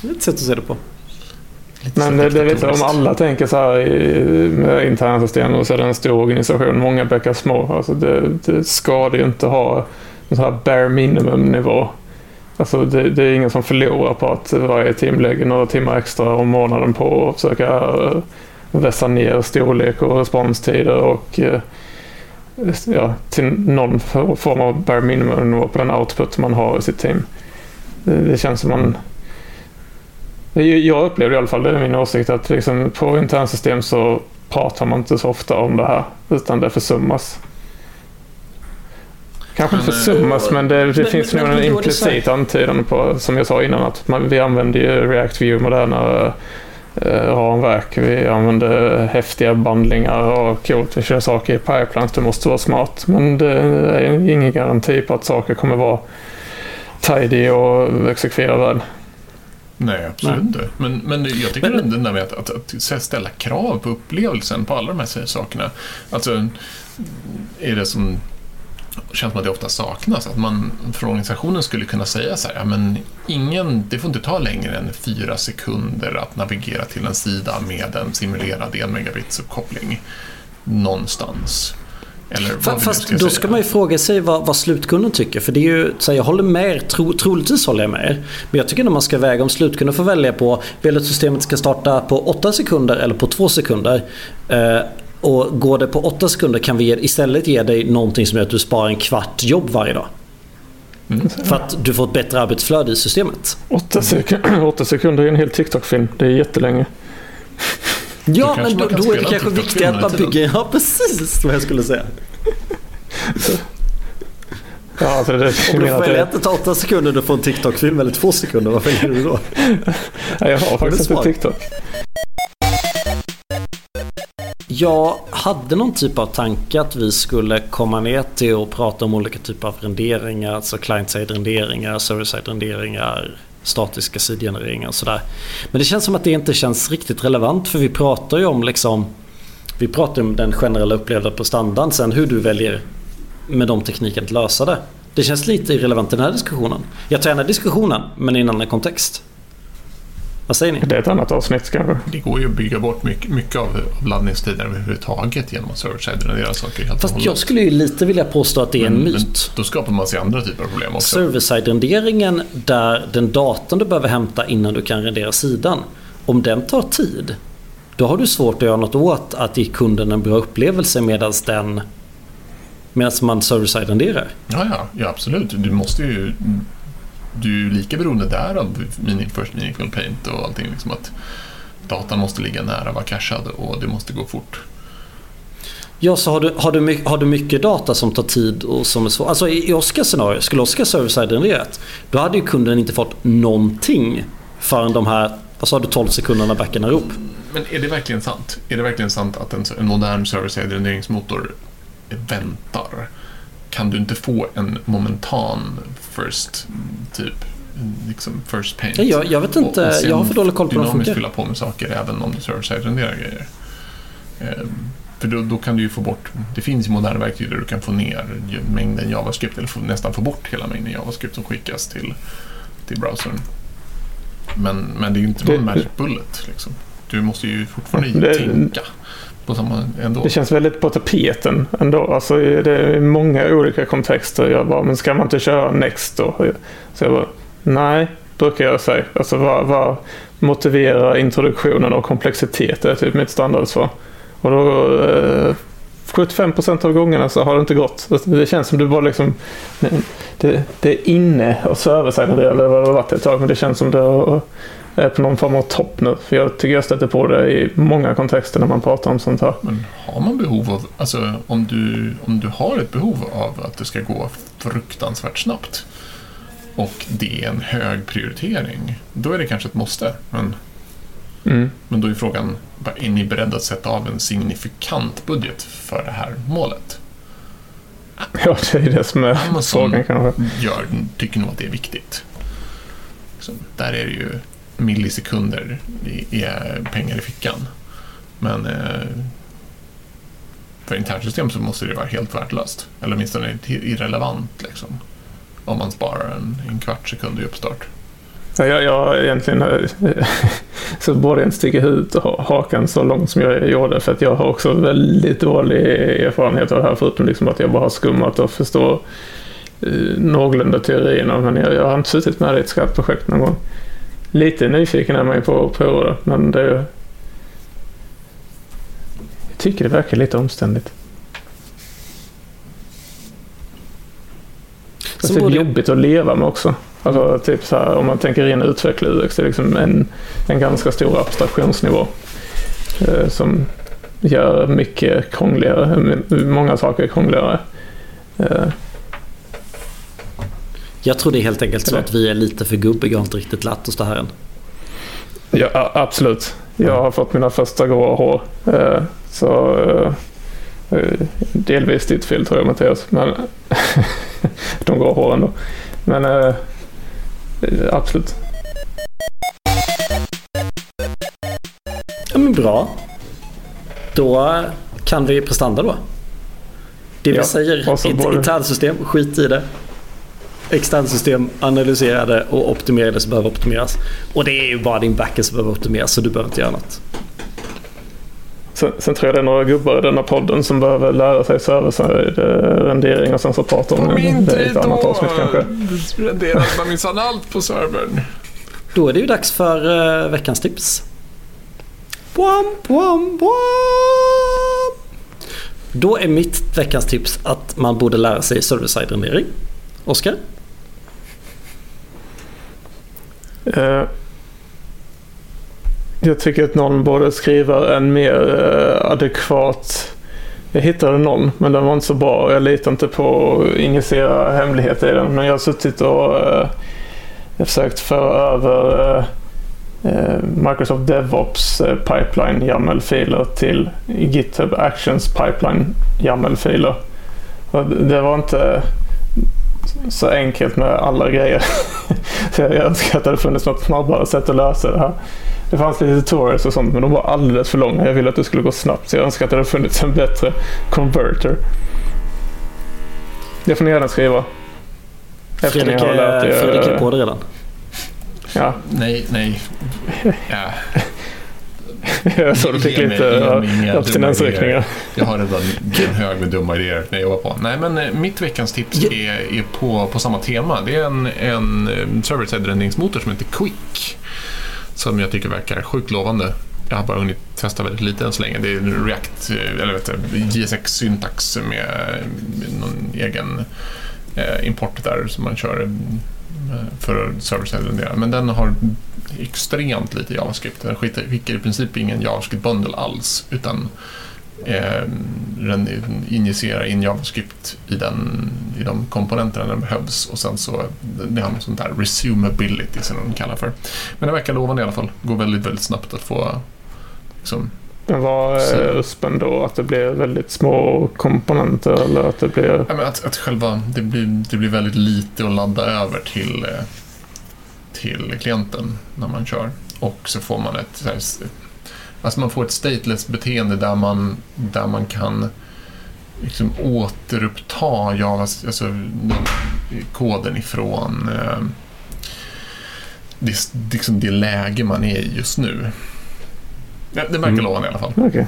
Det är ett sätt att se det på. Lite Men det, det är lite om alla tänker så här i, med internsystem och så är det en stor organisation, många bäckar små. Alltså det, det ska det ju inte ha en så här bare minimum nivå. Alltså det, det är ingen som förlorar på att varje team lägger några timmar extra om månaden på att försöka eh, vässa ner storlek och responstider och eh, ja, till någon form av bare minimum på den output man har i sitt team. Det, känns som man jag upplever i alla fall, det är min åsikt, att liksom på internsystem så pratar man inte så ofta om det här, utan det försummas. Kanske inte eh, försummas, men det, det men- finns nog en implicit antydan på, som jag sa innan, att man, vi använder ju React View, moderna eh, ramverk, vi använder häftiga bandlingar och coolt, vi kör saker i pipelines, det måste vara smart. Men det är ingen garanti på att saker kommer vara tidy och exekvera väl. Nej, absolut inte. Men, men jag tycker Men- det där med att, att, att ställa krav på upplevelsen på alla de här sakerna. Alltså, är det som känns som att det ofta saknas. Att man från organisationen skulle kunna säga så här, ja, men ingen, det får inte ta längre än fyra sekunder att navigera till en sida med en simulerad 1 megabits uppkoppling någonstans. Eller Fast ska då säga. ska man ju fråga sig vad, vad slutkunden tycker. För det är ju, så här, jag håller med er, tro, troligtvis håller jag med er. Men jag tycker när man ska väga om slutkunden får välja på vill att systemet ska starta på 8 sekunder eller på 2 sekunder. Eh, och går det på 8 sekunder kan vi istället ge dig någonting som gör att du sparar en kvart jobb varje dag. Mm. För att du får ett bättre arbetsflöde i systemet. Åtta, sek- åtta sekunder är en hel TikTok-film. Det är jättelänge. Ja, men då, då är det kanske viktigare att man bygger... Ja, precis vad jag skulle säga. Ja, alltså det, Om du får att välja det, att det tar 8 sekunder du får en TikTok-film eller 2 sekunder, vad väljer du då? nej, jag har faktiskt inte TikTok. Jag hade någon typ av tanke att vi skulle komma ner till och prata om olika typer av renderingar. Alltså client-side renderingar, server-side renderingar, statiska sidgenereringar och sådär. Men det känns som att det inte känns riktigt relevant för vi pratar ju om liksom Vi pratar om den generella upplevda prestandan. Sen hur du väljer med de teknikerna att lösa det. Det känns lite irrelevant i den här diskussionen. Jag tar gärna diskussionen men i en annan kontext. Vad säger ni? Det är ett annat avsnitt kanske. Det går ju att bygga bort mycket, mycket av, laddningstiden överhuvudtaget genom att server-side rendera saker helt Fast jag skulle ju lite vilja påstå att det är en myt. Men då skapar man sig andra typer av problem också. Server-side-renderingen där den datorn du behöver hämta innan du kan rendera sidan. Om den tar tid. Då har du svårt att göra något åt att ge kunden en bra upplevelse medan den Medan man server-side renderar. Ja, ja, ja, absolut. Du måste ju... Du är lika beroende där av mini, First Meaningful Paint och allting. Liksom att datan måste ligga nära, vara cashad och det måste gå fort. Ja, så har du, har, du, har du mycket data som tar tid och som är svår. Alltså i Oskars scenario, skulle Oskar server-side renderat. Då hade ju kunden inte fått någonting förrän de här, vad sa du, 12 sekunderna backarna upp. Men är det verkligen sant? Är det verkligen sant att en, en modern server-side renderingsmotor väntar? Kan du inte få en momentan first, typ, liksom first paint? Ja, Jag, jag vet inte, Och- och sen jag har för dålig koll på hur de dynamiskt funkar. fylla på med saker även om du server-side renderar grejer. Ehm, För då, då kan du ju få bort, det finns ju moderna verktyg där du kan få ner mängden JavaScript eller få, nästan få bort hela mängden JavaScript som skickas till, till browsern. Men, men det är ju inte någon Det- magic bullet. Liksom. Du måste ju fortfarande Det- tänka på samma ändå. Det känns väldigt på tapeten ändå. Alltså, det är många olika kontexter. Jag bara, men ska man inte köra Next då? Så jag bara, nej, brukar jag säga. Alltså vad, vad motiverar introduktionen av komplexitet? Det är typ mitt standardsvar. Och då, eh, 75% av gångerna så har det inte gått. Det känns som du bara liksom... Det, det är inne och det eller vad det har varit ett tag. Men det känns som det är på någon form av topp nu. För jag tycker jag stöter på det i många kontexter när man pratar om sånt här. Men har man behov av, alltså om du, om du har ett behov av att det ska gå fruktansvärt snabbt och det är en hög prioritering, då är det kanske ett måste. Men, Mm. men då är frågan, är ni beredda att sätta av en signifikant budget för det här målet? Ja, det är det som är Amazon frågan kanske. gör, tycker nog att det är viktigt. Så där är det ju millisekunder i, i pengar i fickan. Men eh, för internsystem så måste det vara helt värdelöst. Eller åtminstone irrelevant liksom. Om man sparar en, en kvart sekund i uppstart. Ja, jag, jag egentligen eh, så borde jag inte sticka ut ha- hakan så långt som jag gjorde för att jag har också väldigt dålig erfarenhet av det här förutom liksom att jag bara har skummat och förstår eh, någorlunda teorierna men jag, jag har inte suttit med i ett skarpt projekt någon gång. Lite nyfiken är man ju på att prova det men det jag tycker det verkar lite omständigt. Alltså, det är borde- jobbigt att leva med också. Alltså, typ så här, om man tänker ren utveckla UX, det är liksom en, en ganska stor abstraktionsnivå. Eh, som gör mycket krångligare, många saker krångligare. Eh, Jag tror det är helt enkelt så att vi är lite för gubbiga och inte riktigt lärt oss det här än. ja, absolut. Jag har fått mina första gråa hår. Eh, så eh, delvis ditt fel tror jag Mattias. Men de gråa håren då. Men eh, absolut. Ja men bra. Då kan vi prestanda då. Det vi Ja, säger, ett internsystem, skit i det. Externsystem, analysera det och optimera det som behöver optimeras. Och det är ju bara din backend som behöver optimeras så du behöver inte göra något. Sen, sen tror jag det är några gubbar i denna podden som behöver lära sig server-rendering och sen så prata om det i ett annat avsnitt kanske. Renderar man minsann allt på servern. Då är det ju dags för uh, veckans tips. Boam, boam, boam. Då är mitt veckans tips att man borde lära sig server-side rendering. Oskar? Eh, jag tycker att någon borde skriva en mer eh, adekvat... Jag hittade någon, men den var inte så bra. Jag litar inte på att injicera hemligheter i den. Men jag har suttit och eh, jag försökt föra över eh, eh, Microsoft DevOps eh, pipeline YAML-filer till GitHub Actions pipeline YAML-filer. Det var inte så enkelt med alla grejer. så jag önskar att det hade funnits något snabbare sätt att lösa det här. Det fanns lite tutorials och sånt men de var alldeles för långa. Jag ville att det skulle gå snabbt så jag önskar att det hade funnits en bättre converter. Det får ni gärna skriva. Efter Fredrik, ni har lärt är- er. Fredrik är på det redan. Ja, Nej, nej. Ja, jag såg du fick lite abstinensryckningar. Jag har redan en hög med dumma idéer när jag jobbar på. Nej, men eh, mitt veckans tips Ja. är, är på, på samma tema. Det är en, en eh, server-side renderingsmotor som heter Quick. Som jag tycker verkar sjukt lovande. Jag har bara hunnit testa väldigt lite än så länge. Det är en React, eh, eller vet du, JSX-syntax med någon egen eh, import där som man kör eh, för server-side. Men den har extremt lite JavaScript. Den skickar, skickar i princip ingen JavaScript-bundle alls utan eh, den injicerar in JavaScript i, den, i de komponenterna där det behövs och sen så det har något sånt där resumability som de kallar för. Men det verkar lovande i alla fall. Går väldigt, väldigt snabbt att få liksom, Men vad är USPen då? Att det blir väldigt små komponenter eller att det blir... Ja, men att, att själva, det blir, det blir väldigt lite att ladda över till, eh, till klienten när man kör. Och så får man ett, s- alltså man får ett stateless beteende där man, där man kan liksom återuppta Javas, alltså, koden ifrån eh, det, liksom det läge man är i just nu. Ja, det verkar Mm. lovande i alla fall. Okej.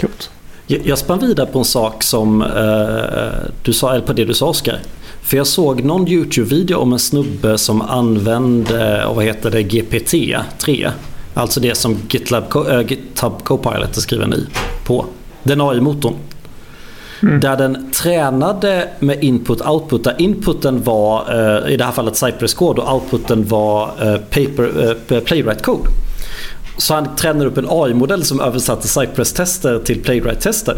Coolt. Jag jag spann vidare på en sak som eh, du sa, eller på det du sa Oskar. För jag såg någon YouTube-video om en snubbe som använde, eh, vad heter det, GPT-3. Alltså det som GitLab, äh, GitHub Copilot är skriven i på. Den AI-motorn. Där den tränade med input-output. Där inputen var, eh, i det här fallet Cypress-kod och outputen var eh, paper, eh, Playwright-kod. Så han tränade upp en AI-modell som översatte Cypress-tester till Playwright-tester.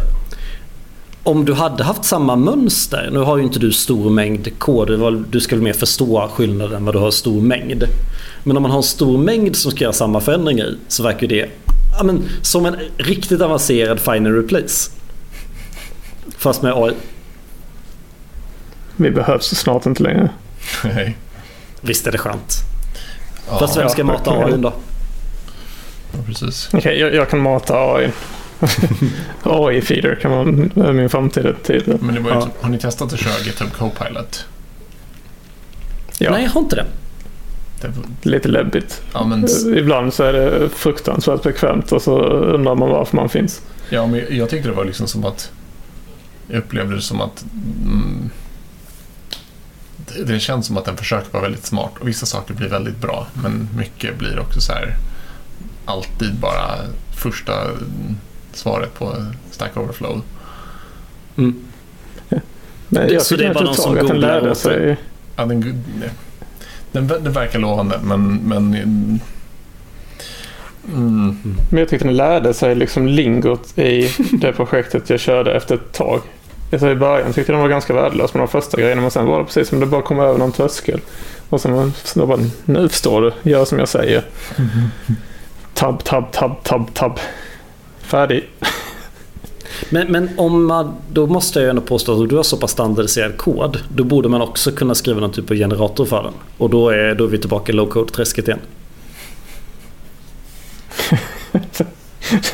Om du hade haft samma mönster, nu har ju inte du stor mängd kod, du ska väl mer förstå skillnaden vad du har stor mängd. Men om man har en stor mängd som ska göra samma förändringar i så verkar det ja, men, som en riktigt avancerad find and replace. Fast med AI. Vi behövs snart inte längre. Nej. Visst är det skönt. Ja, Fast vem ska ja, mata. AI då? ja, precis. Okej, jag, jag kan mata AI. AI-feeder kan man är min framtida tid. Men det var ju Ja. typ, har ni testat att köra GitHub Copilot? Ja, Nej, jag har inte det. Det, lite läbbigt. ja, men, Ibland så är det fruktansvärt bekvämt och så undrar man varför man finns. ja, men jag tyckte det var liksom som att... Jag upplevde det som att... Mm, det, det känns som att den försöker vara väldigt smart och vissa saker blir väldigt bra men mycket blir också så här alltid bara första svaret på Stack Overflow. Mm. Men Det- jag så det är bara någon som tag att den googlar åt sig. Ja, den, den, den verkar lovande men... men mm, Men jag tyckte den lärde sig liksom lingot i det projektet jag körde efter ett tag. Alltså I början tyckte jag den var ganska värdelös med de första grejerna men sen var det precis som det bara kom över någon tröskel. Och sen det bara, nu förstår du, gör som jag säger. Tab, tab, tab, tab, tab. Färdig. Men, men om man, då måste jag ju ändå påstå att om du har så pass standardiserad kod. Då borde man också kunna skriva någon typ av generator för den. Och då är, då är vi tillbaka i low code-träsket igen.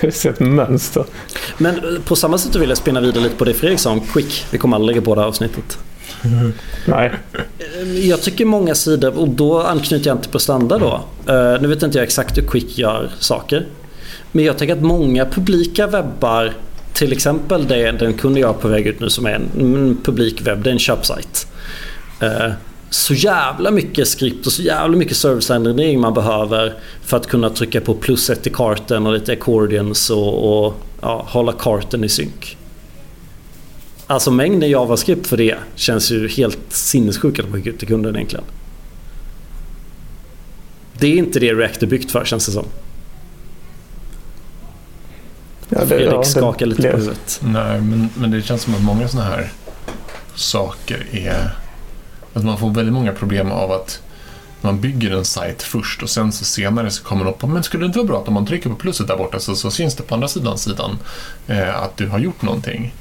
Det är ett mönster. Men eh, på samma sätt vill jag spinna vidare lite på det Fredrik sa om Quick. Vi kommer aldrig lägga på det här avsnittet. Nej. Eh, Jag tycker många sidor, och då anknyter jag inte på standard då. Eh, Nu vet inte jag exakt hur Quick gör saker. Men jag tänker att många publika webbar, till exempel det den kunde jag på väg ut nu som är en, en det är en köpsajt. Eh, Så jävla mycket skript och så jävla mycket serviceändring man behöver för att kunna trycka på plus ett i karten och lite accordions och, och ja, hålla karten i synk. Alltså mängden JavaScript för det känns ju helt sinnessjukt att skicka ut till kunden egentligen. Det är inte det React är byggt för känns det som. Det, Fredrik ja, skakar lite på huvudet. Nej, men, men det känns som att många sådana här saker är... Att man får väldigt många problem av att man bygger en sajt först och sen så senare så kommer upp på men skulle det inte vara bra att om man trycker på plusset där borta så, så syns det på andra sidan sidan eh, att du har gjort någonting.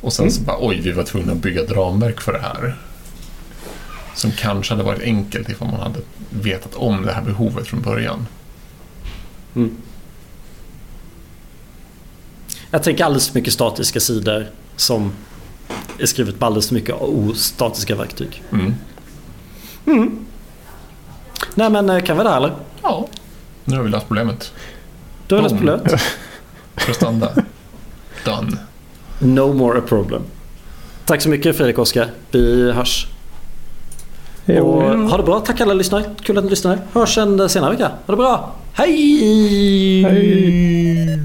Och sen så bara oj, vi var tvungna att bygga ett ramverk för det här. Som kanske hade varit enkelt ifall man hade vetat om det här behovet från början. Mm. Jag tänker alldeles för mycket statiska sidor som är skrivet på alldeles för mycket ostatiska verktyg. Mm. Nej men eh, kan vi det här eller? Ja, nu har vi löst problemet. Är det Boom. problemet. Prestanda. Done. No more a problem. Tack så mycket Fredrik och Oskar. Vi hörs. Jo, Och ha det bra. Tack alla lyssnare. Kul att ni lyssnar. Hörs en senare vecka. Ha det bra. Hej! Hej.